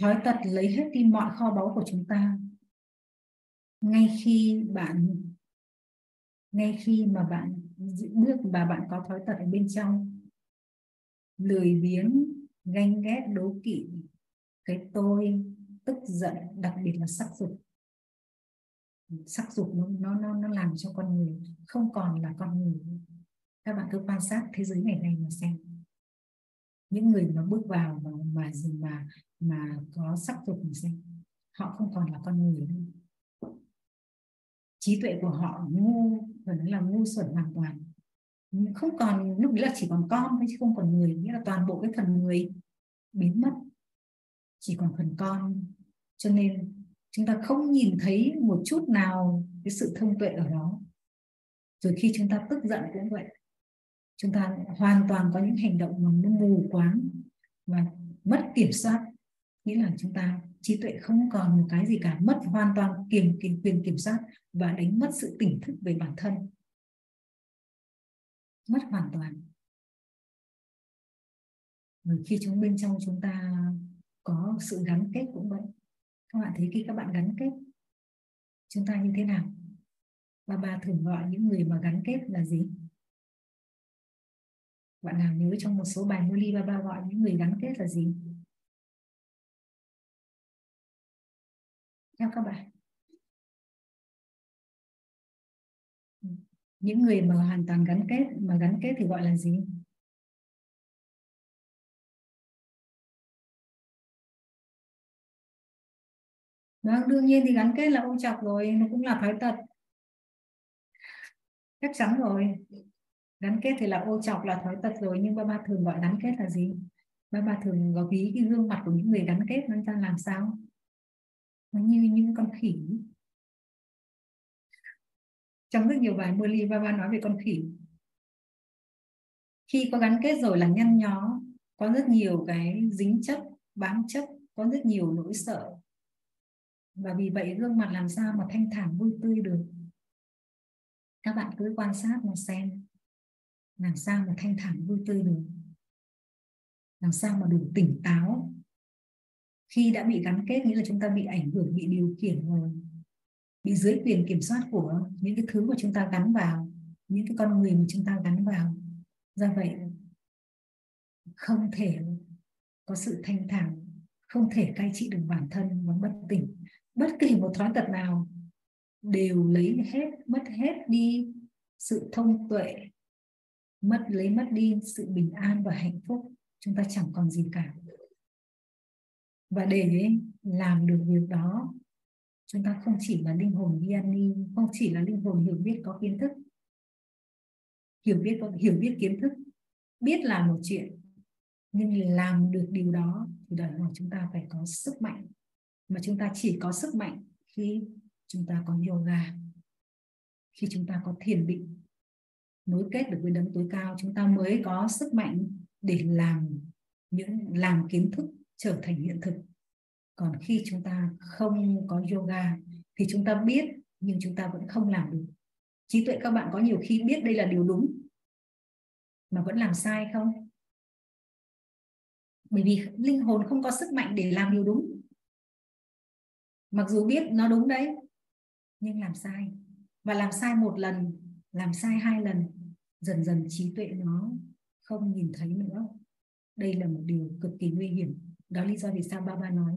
thói tật lấy hết đi mọi kho báu của chúng ta. Ngay khi bạn, ngay khi mà bạn bước và bạn có thói tật ở bên trong, lười biếng, ganh ghét, đố kỵ, cái tôi, tức giận, đặc biệt là sắc dục. Sắc dục nó nó nó nó làm cho con người không còn là con người các bạn cứ quan sát thế giới ngày nay mà xem những người mà bước vào mà mà mà mà có sắc dục mình xem họ không còn là con người nữa. Trí tuệ của họ ngu, và nó là ngu xuẩn hoàn toàn. Không còn, lúc đấy là chỉ còn con thôi, chứ không còn người. Nghĩa là toàn bộ cái phần người biến mất, chỉ còn phần con. Cho nên chúng ta không nhìn thấy một chút nào cái sự thông tuệ ở đó. Rồi khi chúng ta tức giận cũng vậy chúng ta hoàn toàn có những hành động mà nó mù quáng và mất kiểm soát. Nghĩa là chúng ta trí tuệ không còn một cái gì cả mất hoàn toàn kiểm, kiểm quyền kiểm soát và đánh mất sự tỉnh thức về bản thân. Mất hoàn toàn. Rồi khi chúng bên trong chúng ta có sự gắn kết cũng vậy. Các bạn thấy khi các bạn gắn kết chúng ta như thế nào? Và bà thường gọi những người mà gắn kết là gì? Bạn nào nhớ trong một số bài Moli ba ba gọi những người gắn kết là gì theo các bạn ừ. những người mà hoàn toàn gắn kết mà gắn kết thì gọi là gì Đó, đương nhiên thì gắn kết là ông chọc rồi, nó cũng là thói tật. Chắc chắn rồi. Gắn kết thì là ô chọc là thói tật rồi, nhưng ba ba thường gọi gắn kết là gì? Ba ba thường có ví cái gương mặt của những người gắn kết nó ra làm sao? Nó như những con khỉ. Trong rất nhiều bài Murli ba ba nói về con khỉ. Khi có gắn kết rồi là nhăn nhó, có rất nhiều cái dính chấp, bám chấp, có rất nhiều nỗi sợ, và vì vậy gương mặt làm sao mà thanh thản vui tươi được các bạn cứ quan sát mà xem làm sao mà thanh thản vui tươi được? Làm sao mà đủ tỉnh táo? Khi đã bị gắn kết, nghĩa là chúng ta bị ảnh hưởng, bị điều khiển rồi, bị dưới quyền kiểm soát của những cái thứ mà chúng ta gắn vào, những cái con người mà chúng ta gắn vào. Do vậy, không thể có sự thanh thản, không thể cai trị được bản thân và bất tỉnh. Bất kỳ một thói tật nào đều lấy hết, mất hết đi sự thông tuệ mất, lấy mất đi sự bình an và hạnh phúc, chúng ta chẳng còn gì cả. Và để làm được việc đó, chúng ta không chỉ là linh hồn Vianney không chỉ là linh hồn hiểu biết có kiến thức. Hiểu biết có hiểu biết kiến thức, biết là một chuyện, nhưng làm được điều đó thì đòi hỏi chúng ta phải có sức mạnh. Mà chúng ta chỉ có sức mạnh khi chúng ta có yoga, khi chúng ta có thiền định nối kết được với đấng tối cao, chúng ta mới có sức mạnh để làm những, làm kiến thức trở thành hiện thực. Còn khi chúng ta không có yoga thì chúng ta biết, nhưng chúng ta vẫn không làm được. Trí tuệ các bạn có nhiều khi biết đây là điều đúng, mà vẫn làm sai không? Bởi vì linh hồn không có sức mạnh để làm điều đúng. Mặc dù biết nó đúng đấy, nhưng làm sai. Và làm sai một lần làm sai hai lần, dần dần trí tuệ nó không nhìn thấy nữa. Đây là một điều cực kỳ nguy hiểm. Đó lý do vì sao ba ba nói,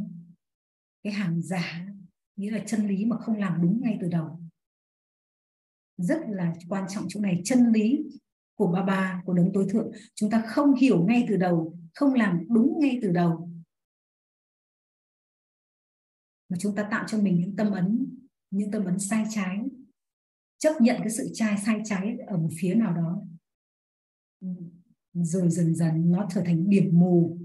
cái hàng giả, nghĩa là chân lý mà không làm đúng ngay từ đầu. Rất là quan trọng chỗ này, chân lý của ba ba của đấng tối thượng. Chúng ta không hiểu ngay từ đầu, không làm đúng ngay từ đầu. Mà chúng ta tạo cho mình những tâm ấn, những tâm ấn sai trái chấp nhận cái sự trai sai trái ở một phía nào đó. Rồi dần dần nó trở thành điểm mù.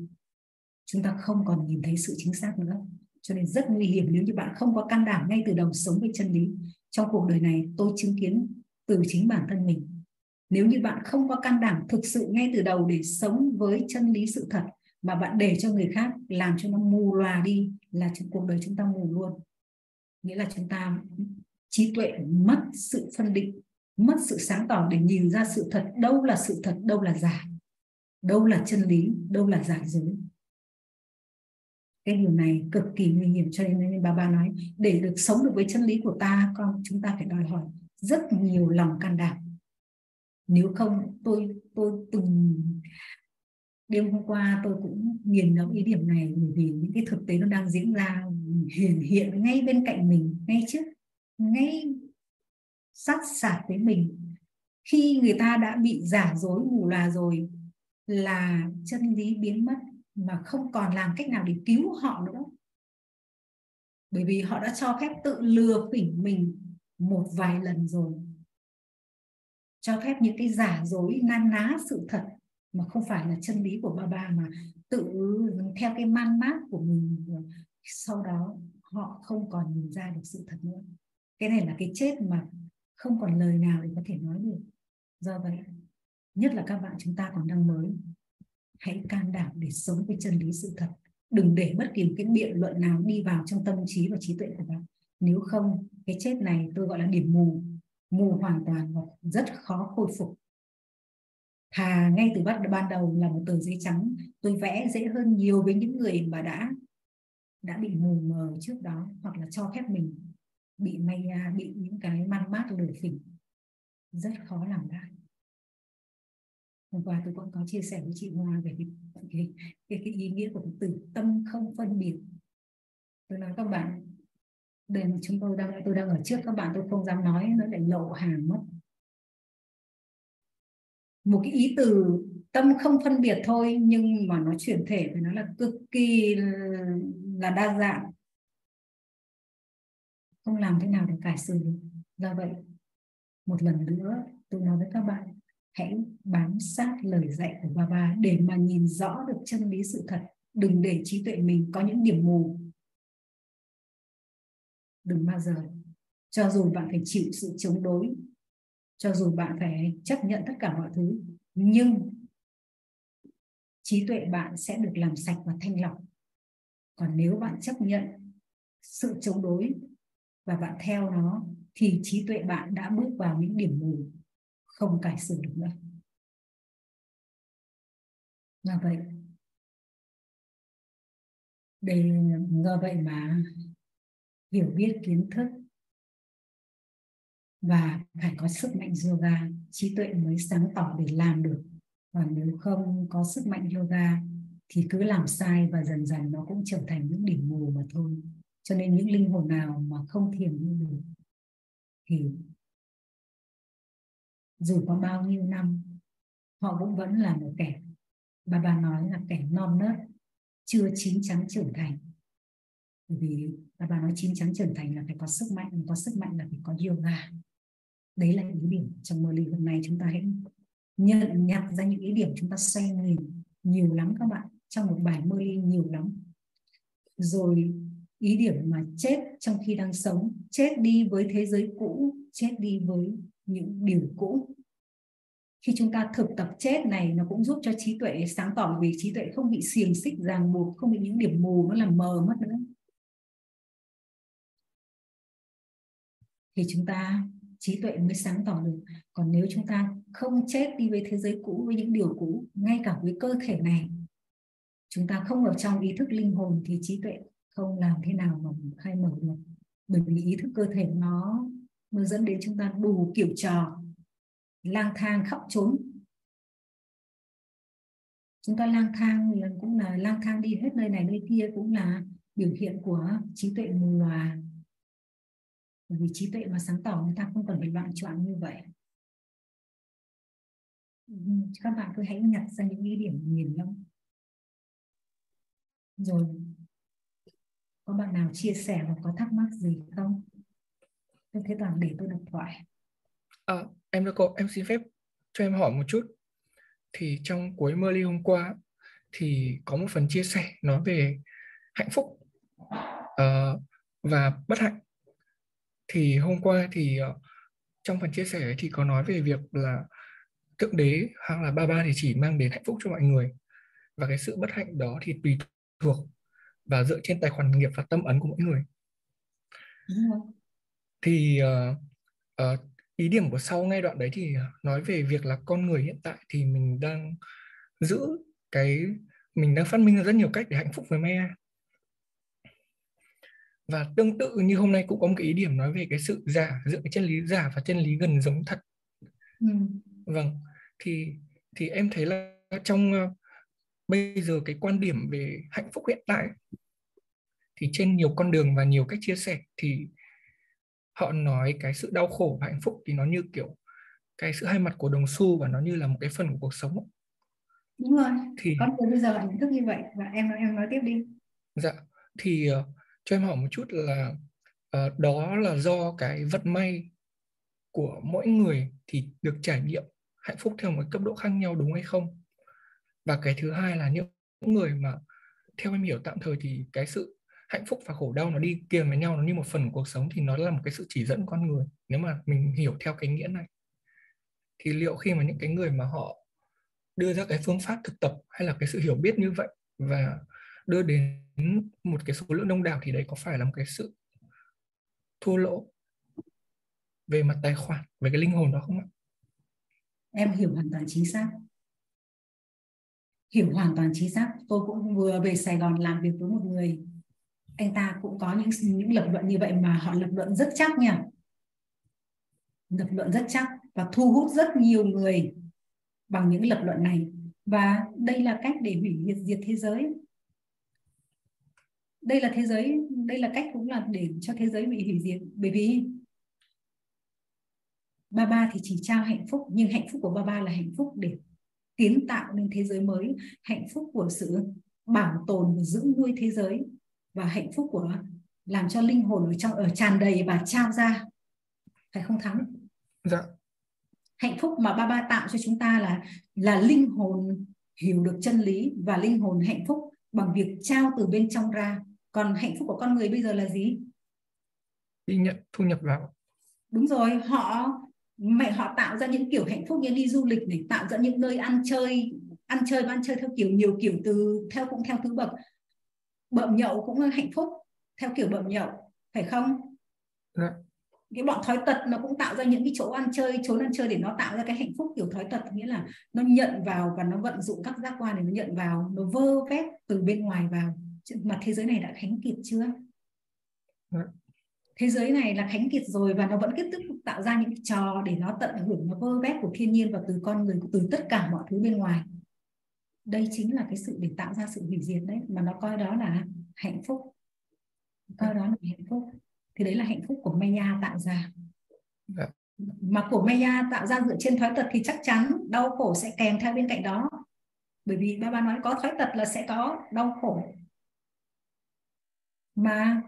Chúng ta không còn nhìn thấy sự chính xác nữa. Cho nên rất nguy hiểm nếu như bạn không có can đảm ngay từ đầu sống với chân lý. Trong cuộc đời này, tôi chứng kiến từ chính bản thân mình. Nếu như bạn không có can đảm thực sự ngay từ đầu để sống với chân lý sự thật mà bạn để cho người khác làm cho nó mù lòa đi, là cuộc đời chúng ta mù luôn. Nghĩa là chúng ta trí tuệ mất sự phân định mất sự sáng tỏ để nhìn ra sự thật. Đâu là sự thật đâu là giả. Đâu là chân lý đâu là giả dối. Cái điều này cực kỳ nguy hiểm cho nên, nên bà ba nói để được sống được với chân lý của ta con chúng ta phải đòi hỏi rất nhiều lòng can đảm. Nếu không tôi tôi từng đêm hôm qua tôi cũng nghiền ngẫm ý điểm này bởi vì những cái thực tế nó đang diễn ra hiện hiện ngay bên cạnh mình ngay trước ngay sát sạt với mình. Khi người ta đã bị giả dối, mù lòa rồi là chân lý biến mất mà không còn làm cách nào để cứu họ nữa. Bởi vì họ đã cho phép tự lừa phỉnh mình một vài lần rồi. Cho phép những cái giả dối nan ná sự thật mà không phải là chân lý của ba ba mà tự theo cái man mát của mình. Sau đó, họ không còn nhìn ra được sự thật nữa cái này là cái chết mà không còn lời nào để có thể nói được. Do vậy, nhất là các bạn chúng ta còn đang mới, hãy can đảm để sống với chân lý sự thật. Đừng để bất kỳ cái biện luận nào đi vào trong tâm trí và trí tuệ của bạn. Nếu không, cái chết này tôi gọi là điểm mù mù hoàn toàn và rất khó khôi phục. Thà ngay từ bắt ban đầu là một tờ giấy trắng, tôi vẽ dễ hơn nhiều với những người mà đã đã bị mù mờ trước đó hoặc là cho phép mình bị may à, bị những cái man mát lừa phỉnh rất khó làm lại. Hôm qua tôi cũng có chia sẻ với chị Hoa về cái cái, cái, cái ý nghĩa của cái từ tâm không phân biệt. Tôi nói các bạn đây chúng tôi đang tôi đang ở trước các bạn tôi không dám nói nó lại lộ hàng mất. Một cái ý từ tâm không phân biệt thôi nhưng mà nó chuyển thể thì nó là cực kỳ là đa dạng không làm thế nào để cải xử được. Do vậy, một lần nữa, tôi nói với các bạn, hãy bám sát lời dạy của bà bà để mà nhìn rõ được chân lý sự thật. Đừng để trí tuệ mình có những điểm mù. Đừng bao giờ, cho dù bạn phải chịu sự chống đối, cho dù bạn phải chấp nhận tất cả mọi thứ, nhưng trí tuệ bạn sẽ được làm sạch và thanh lọc. Còn nếu bạn chấp nhận sự chống đối và bạn theo nó, thì trí tuệ bạn đã bước vào những điểm mù, không cải sửa được nữa. Là vậy đây do vậy mà hiểu biết kiến thức và phải có sức mạnh yoga, trí tuệ mới sáng tỏ để làm được. Còn nếu không có sức mạnh yoga, thì cứ làm sai và dần dần nó cũng trở thành những điểm mù mà thôi cho nên những linh hồn nào mà không thiền được thì dù có bao nhiêu năm, họ cũng vẫn là một kẻ. Bà bà nói là kẻ non nớt, chưa chín chắn trưởng thành. Bởi vì bà bà nói chín chắn trưởng thành là phải có sức mạnh, có sức mạnh là phải có yoga. Đấy là ý điểm trong mơ ly hôm nay chúng ta hãy nhận nhặt ra những ý điểm chúng ta xoay người nhiều lắm các bạn. Trong một bài mơ ly nhiều lắm. Rồi ý điểm mà chết trong khi đang sống, chết đi với thế giới cũ, chết đi với những điều cũ. Khi chúng ta thực tập chết này, nó cũng giúp cho trí tuệ sáng tỏ vì trí tuệ không bị xiềng xích, ràng buộc, không bị những điểm mù, nó làm mờ mất nữa. Thì chúng ta, trí tuệ mới sáng tỏ được. Còn nếu chúng ta không chết đi với thế giới cũ, với những điều cũ, ngay cả với cơ thể này, chúng ta không ở trong ý thức linh hồn, thì trí tuệ không làm thế nào mà khai mở được. Bởi vì ý thức cơ thể nó nó dẫn đến chúng ta đủ kiểu trò, lang thang khắp trốn chúng ta lang thang cũng là lang thang đi hết nơi này nơi kia cũng là biểu hiện của trí tuệ mù lòa bởi vì trí tuệ mà sáng tỏ người ta không cần phải loạn trọn như vậy. Các bạn cứ hãy nhặt ra những ý điểm nhìn lắm rồi có bạn nào chia sẻ hoặc có thắc mắc gì không? Tôi thế toàn để tôi đọc thoại. À, em được cô em xin phép cho em hỏi một chút. Thì trong cuối mơ ly hôm qua thì có một phần chia sẻ nói về hạnh phúc uh, và bất hạnh. Thì hôm qua thì uh, trong phần chia sẻ thì có nói về việc là thượng đế hoặc là ba ba thì chỉ mang đến hạnh phúc cho mọi người. Và cái sự bất hạnh đó thì tùy thuộc và dựa trên tài khoản nghiệp và tâm ấn của mỗi người. Thì uh, uh, ý điểm của sau ngay đoạn đấy thì nói về việc là con người hiện tại thì mình đang giữ cái mình đang phát minh ra rất nhiều cách để hạnh phúc với Maya. Và tương tự như hôm nay cũng có một cái ý điểm nói về cái sự giả giữa cái chân lý giả và chân lý gần giống thật. Ừ. vâng thì thì em thấy là trong uh, bây giờ cái quan điểm về hạnh phúc hiện tại thì trên nhiều con đường và nhiều cách chia sẻ thì họ nói cái sự đau khổ và hạnh phúc thì nó như kiểu cái sự hai mặt của đồng xu và nó như là một cái phần của cuộc sống đúng rồi. Thì con người bây giờ là nhận thức như vậy. Và em em nói tiếp đi. Dạ. Thì uh, cho em hỏi một chút là uh, đó là do cái vận may của mỗi người thì được trải nghiệm hạnh phúc theo một cấp độ khác nhau đúng hay không và cái thứ hai là những người mà theo em hiểu tạm thời thì cái sự hạnh phúc và khổ đau nó đi kèm với nhau, nó như một phần của cuộc sống thì nó là một cái sự chỉ dẫn con người, nếu mà mình hiểu theo cái nghĩa này. Thì liệu khi mà những cái người mà họ đưa ra cái phương pháp thực tập hay là cái sự hiểu biết như vậy và đưa đến một cái số lượng đông đảo thì đấy có phải là một cái sự thua lỗ về mặt tài khoản, về cái linh hồn đó không ạ? Em hiểu hoàn toàn chính xác hiểu hoàn toàn chính xác. Tôi cũng vừa về Sài Gòn làm việc với một người. Anh ta cũng có những những lập luận như vậy mà họ lập luận rất chắc nha. Lập luận rất chắc và thu hút rất nhiều người bằng những lập luận này. Và đây là cách để hủy diệt diệt thế giới. Đây là thế giới, đây là cách cũng là để cho thế giới bị hủy diệt. Bởi vì ba ba thì chỉ trao hạnh phúc, nhưng hạnh phúc của ba ba là hạnh phúc để kiến tạo nên thế giới mới hạnh phúc của sự bảo tồn và giữ nuôi thế giới và hạnh phúc của làm cho linh hồn ở trong ở tràn đầy và trao ra. Phải không thắng? Dạ. Hạnh phúc mà ba ba tạo cho chúng ta là là linh hồn hiểu được chân lý và linh hồn hạnh phúc bằng việc trao từ bên trong ra. Còn hạnh phúc của con người bây giờ là gì? Đi nhận thu nhập vào. Đúng rồi họ mẹ họ tạo ra những kiểu hạnh phúc như đi du lịch này tạo ra những nơi ăn chơi ăn chơi và ăn chơi theo kiểu nhiều kiểu từ theo cũng theo thứ bậc bợm nhậu cũng hạnh phúc theo kiểu bợm nhậu phải không dạ. cái bọn thói tật nó cũng tạo ra những cái chỗ ăn chơi trốn ăn chơi để nó tạo ra cái hạnh phúc kiểu thói tật nghĩa là nó nhận vào và nó vận dụng các giác quan để nó nhận vào nó vơ vét từ bên ngoài vào mà thế giới này đã khánh kiệt chưa dạ. Thế giới này là khánh kiệt rồi và nó vẫn tiếp tục tạo ra những trò để nó tận hưởng nó vơ vét của thiên nhiên và từ con người từ tất cả mọi thứ bên ngoài. Đây chính là cái sự để tạo ra sự hủy diệt đấy mà nó coi đó là hạnh phúc. Coi đó là hạnh phúc. Thì đấy là hạnh phúc của Maya tạo ra. Dạ. mà của Maya tạo ra dựa trên thói tật thì chắc chắn đau khổ sẽ kèm theo bên cạnh đó. Bởi vì ba ba nói có thói tật là sẽ có đau khổ. Mà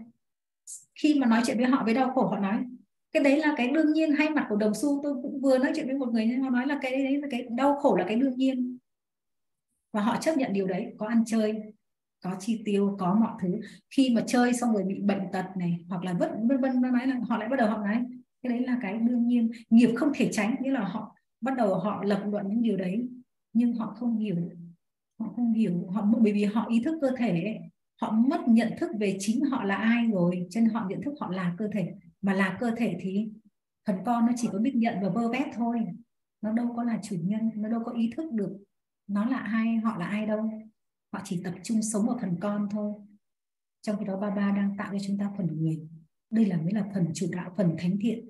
khi mà nói chuyện với họ với đau khổ, họ nói, cái đấy là cái đương nhiên, hai mặt của đồng xu. Tôi cũng vừa nói chuyện với một người nhưng họ nói là cái đấy là cái đau khổ là cái đương nhiên. Và họ chấp nhận điều đấy, có ăn chơi, có chi tiêu, có mọi thứ. Khi mà chơi xong rồi bị bệnh tật này, hoặc là vất, vân vân nói là họ lại bắt đầu họ nói, cái đấy là cái đương nhiên. Nghiệp không thể tránh, nghĩa là họ bắt đầu họ lập luận những điều đấy, nhưng họ không hiểu, họ không hiểu, họ, bởi vì họ ý thức cơ thể họ mất nhận thức về chính họ là ai rồi. Cho nên họ nhận thức họ là cơ thể. Mà là cơ thể thì phần con nó chỉ có biết nhận và vơ vét thôi. Nó đâu có là chủ nhân, nó đâu có ý thức được nó là ai, họ là ai đâu. Họ chỉ tập trung sống ở phần con thôi. Trong khi đó, ba ba đang tạo cho chúng ta phần người. Đây là mới là phần chủ đạo, phần thánh thiện.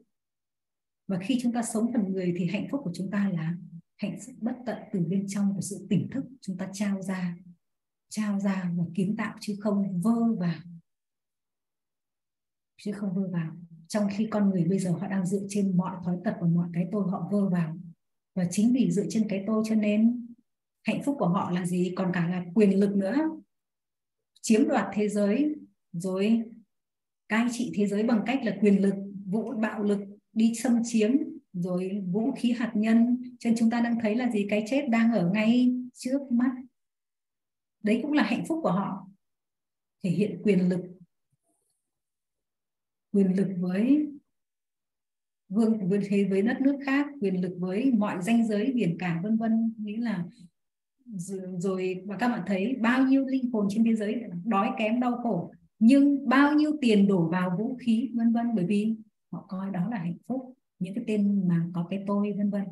Và khi chúng ta sống phần người thì hạnh phúc của chúng ta là hạnh phúc bất tận từ bên trong của sự tỉnh thức chúng ta trao ra trao ra mà kiến tạo chứ không vơ vào. Chứ không vơ vào. Trong khi con người bây giờ họ đang dựa trên mọi thói tật và mọi cái tôi họ vơ vào. Và chính vì dựa trên cái tôi cho nên hạnh phúc của họ là gì? Còn cả là quyền lực nữa. Chiếm đoạt thế giới. Rồi cai trị thế giới bằng cách là quyền lực, vũ bạo lực đi xâm chiếm. Rồi vũ khí hạt nhân. Cho nên chúng ta đang thấy là gì? Cái chết đang ở ngay trước mắt đấy cũng là hạnh phúc của họ. Thể hiện quyền lực. Quyền lực với vương, với thế, với đất nước khác, quyền lực với mọi danh giới, biển cả, vân vân. Nghĩa là rồi, và các bạn thấy bao nhiêu linh hồn trên thế giới đói kém, đau khổ, nhưng bao nhiêu tiền đổ vào vũ khí, vân vân. Bởi vì họ coi đó là hạnh phúc. Những cái tên mà có cái tôi, vân vân.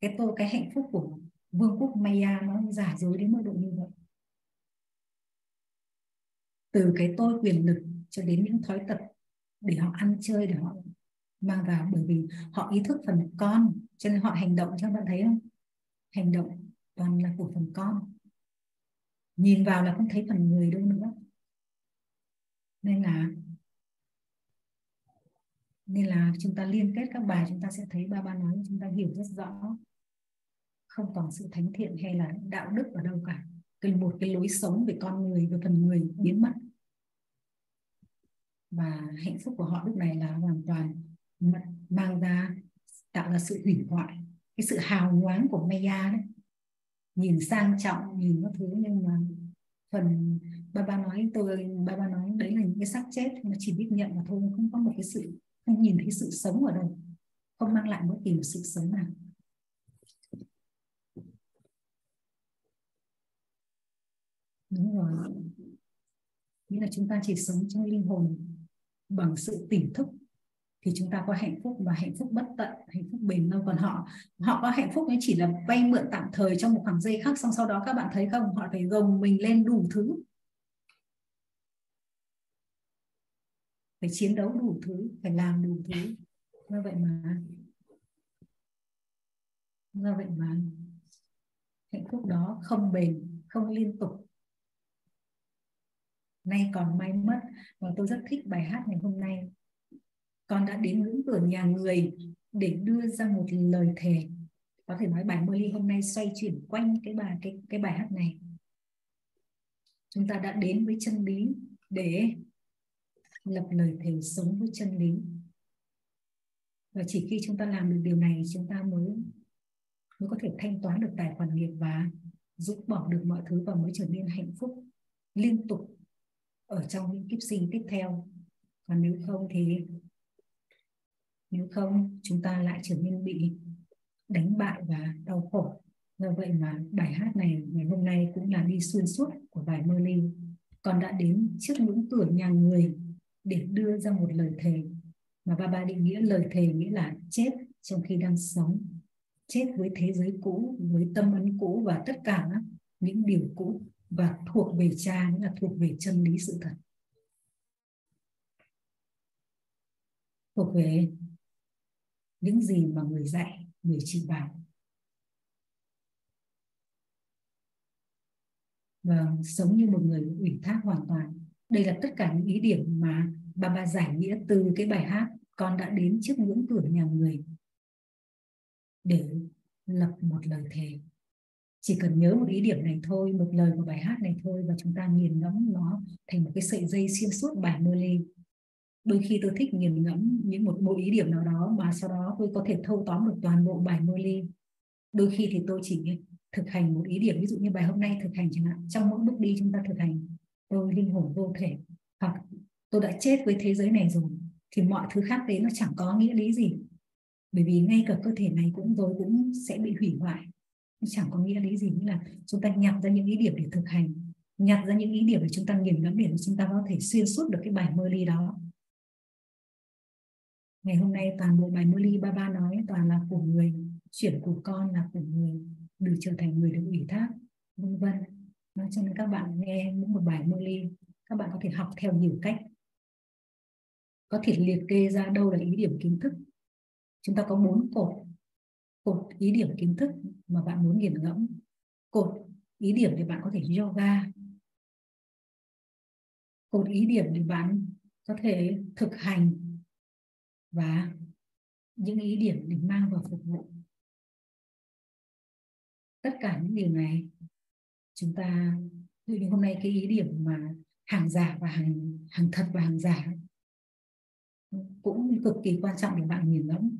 Cái tôi, cái hạnh phúc của vương quốc Maya nó giả dối đến mức độ như vậy từ cái tôi quyền lực cho đến những thói tật để họ ăn chơi, để họ mang vào, bởi vì họ ý thức phần con, cho nên họ hành động cho bạn thấy không? Hành động toàn là của phần con. Nhìn vào là không thấy phần người đâu nữa. Nên là nên là chúng ta liên kết các bài, chúng ta sẽ thấy ba ba nói, chúng ta hiểu rất rõ. Không còn sự thánh thiện hay là đạo đức ở đâu cả cái, một cái lối sống về con người, về phần người biến mất. Và hạnh phúc của họ lúc này là hoàn toàn mang ra, tạo ra sự hủy hoại, cái sự hào nhoáng của Maya đấy. Nhìn sang trọng, nhìn các thứ, nhưng mà phần ba ba nói, tôi ba ba nói đấy là những cái xác chết nó chỉ biết nhận mà thôi, không có một cái sự, không nhìn thấy sự sống ở đâu, không mang lại bất kỳ một sự sống nào. Đúng rồi. Nghĩa là chúng ta chỉ sống trong linh hồn bằng sự tỉnh thức thì chúng ta có hạnh phúc và hạnh phúc bất tận, hạnh phúc bền lâu. Còn họ họ có hạnh phúc ấy chỉ là vay mượn tạm thời trong một khoảng giây khác xong sau đó các bạn thấy không? Họ phải gồng mình lên đủ thứ. Phải chiến đấu đủ thứ, phải làm đủ thứ. Do vậy mà, do vậy mà hạnh phúc đó không bền, không liên tục nay còn may mất và tôi rất thích bài hát ngày hôm nay. Con đã đến ngưỡng cửa nhà người để đưa ra một lời thề. Có thể nói bài Molly hôm nay xoay chuyển quanh cái bài, cái cái bài hát này. Chúng ta đã đến với chân lý để lập lời thề sống với chân lý. Và chỉ khi chúng ta làm được điều này, chúng ta mới mới có thể thanh toán được tài khoản nghiệp và giúp bỏ được mọi thứ và mới trở nên hạnh phúc liên tục ở trong những kiếp sinh tiếp theo. Còn nếu không thì, nếu không, chúng ta lại trở nên bị đánh bại và đau khổ. Do vậy mà bài hát này ngày hôm nay cũng là đi xuyên suốt của bài Merlin còn đã đến trước ngưỡng cửa nhà người để đưa ra một lời thề. Mà ba ba định nghĩa lời thề nghĩa là chết trong khi đang sống. Chết với thế giới cũ, với tâm ấn cũ và tất cả những điều cũ và thuộc về cha nghĩa là thuộc về chân lý sự thật. Thuộc về những gì mà người dạy, người chỉ bảo. Và sống như một người ủy thác hoàn toàn. Đây là tất cả những ý điểm mà bà bà giải nghĩa từ cái bài hát con đã đến trước ngưỡng cửa nhà người để lập một lời thề chỉ cần nhớ một ý điểm này thôi, một lời của bài hát này thôi và chúng ta nghiền ngẫm nó thành một cái sợi dây xuyên suốt bài mơ ly đôi khi tôi thích nghiền ngẫm những một bộ ý điểm nào đó mà sau đó tôi có thể thâu tóm được toàn bộ bài mơ ly đôi khi thì tôi chỉ thực hành một ý điểm, ví dụ như bài hôm nay thực hành chẳng hạn, trong mỗi bước đi chúng ta thực hành, tôi linh hồn vô thể. Hoặc tôi đã chết với thế giới này rồi, thì mọi thứ khác đấy nó chẳng có nghĩa lý gì. Bởi vì ngay cả cơ thể này cũng rồi cũng sẽ bị hủy hoại chẳng có nghĩa lý gì như là chúng ta nhặt ra những ý điểm để thực hành, nhặt ra những ý điểm để chúng ta nghiền ngẫm để chúng ta có thể xuyên suốt được cái bài mơ ly đó. Ngày hôm nay toàn bộ bài mơ ly ba ba nói toàn là của người chuyển của con là của người, được trở thành người được ủy thác, vân vân. Cho nên các bạn nghe những một bài mơ ly, các bạn có thể học theo nhiều cách. Có thể liệt kê ra đâu là ý điểm kiến thức. Chúng ta có bốn cột cột, ý điểm kiến thức mà bạn muốn nghiền ngẫm. Cột, ý điểm để bạn có thể yoga. Cột, ý điểm để bạn có thể thực hành. Và những ý điểm để mang vào phục vụ. Tất cả những điều này, chúng ta ví dụ như hôm nay cái ý điểm mà hàng giả và hàng hàng thật và hàng giả cũng cực kỳ quan trọng để bạn nhìn ngẫm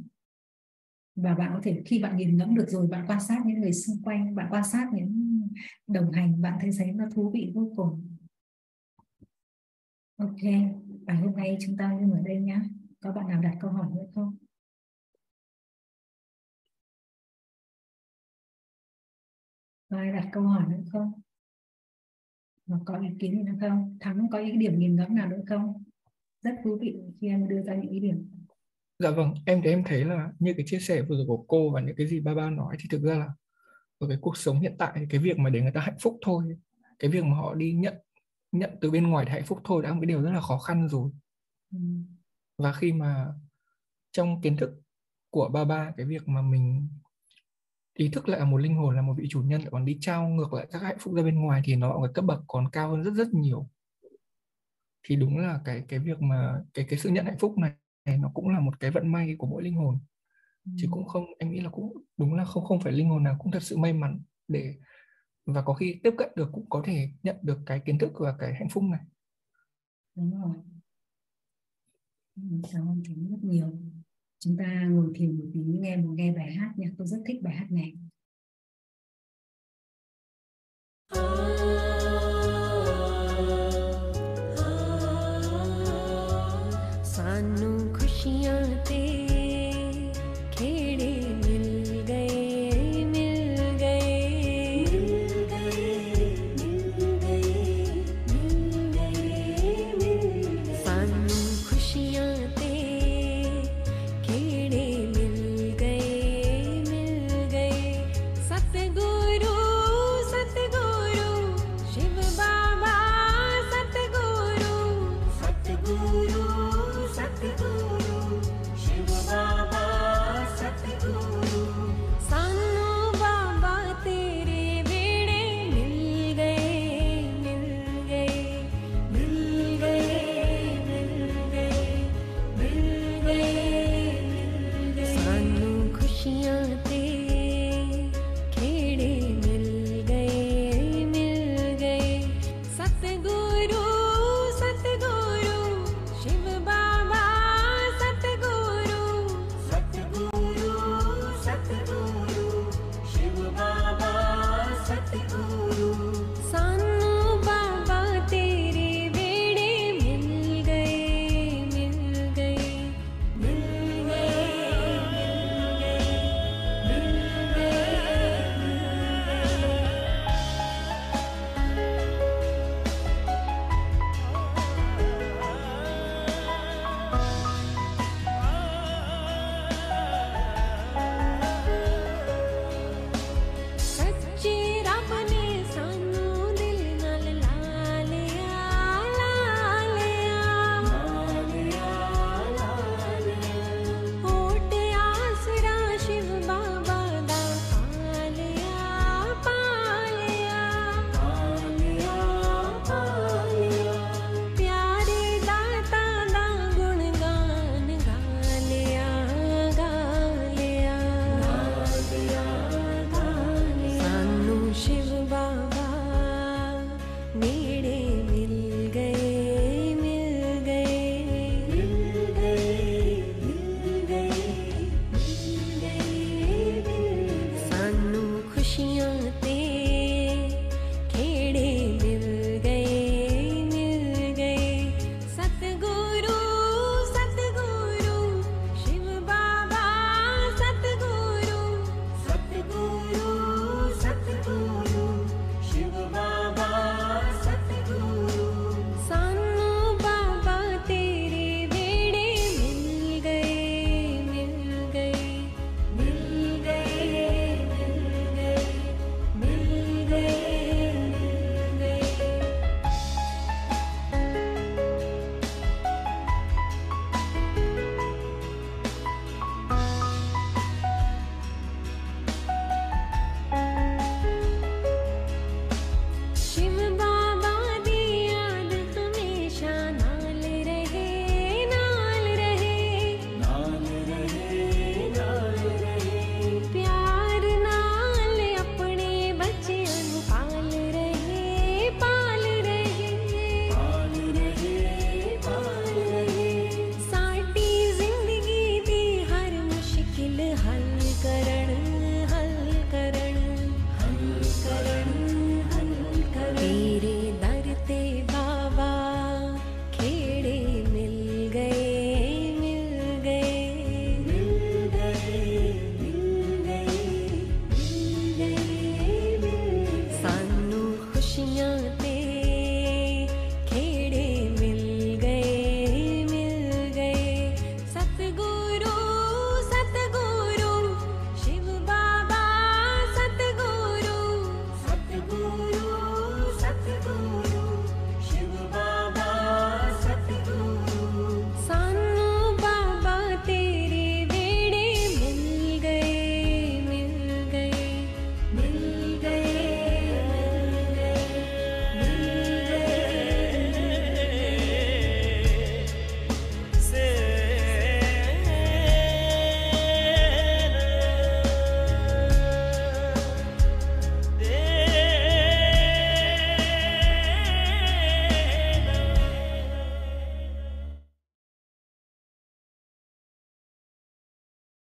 và bạn có thể khi bạn nghiền ngẫm được rồi, bạn quan sát những người xung quanh, bạn quan sát những đồng hành, bạn thấy thấy nó thú vị vô cùng. Ok bài hôm nay chúng ta dừng ở đây nhé có bạn nào đặt câu hỏi nữa không? Có ai đặt câu hỏi nữa không? Và có ý kiến gì nữa không? Thắng có ý điểm nhìn ngẫm nào nữa không? Rất thú vị khi em đưa ra những ý điểm dạ vâng em thì em thấy là như cái chia sẻ vừa rồi của cô và những cái gì ba ba nói thì thực ra là ở cái cuộc sống hiện tại cái việc mà để người ta hạnh phúc thôi cái việc mà họ đi nhận nhận từ bên ngoài thì hạnh phúc thôi đã là một cái điều rất là khó khăn rồi ừ. và khi mà trong kiến thức của ba ba cái việc mà mình ý thức lại là một linh hồn là một vị chủ nhân còn đi trao ngược lại các hạnh phúc ra bên ngoài thì nó ở cấp bậc còn cao hơn rất rất nhiều thì đúng là cái cái việc mà cái cái sự nhận hạnh phúc này, này nó cũng là một cái vận may của mỗi linh hồn. Ừ. chứ cũng không em nghĩ là cũng đúng là không không phải linh hồn nào cũng thật sự may mắn để và có khi tiếp cận được cũng có thể nhận được cái kiến thức và cái hạnh phúc này. Đúng rồi. Cảm ơn chúng rất nhiều. Chúng ta ngồi thiền một tí nghe một nghe bài hát nha. Tôi rất thích bài hát này ਸਾਨੂੰ ਖੁਸ਼ੀਆਂ ਤੇ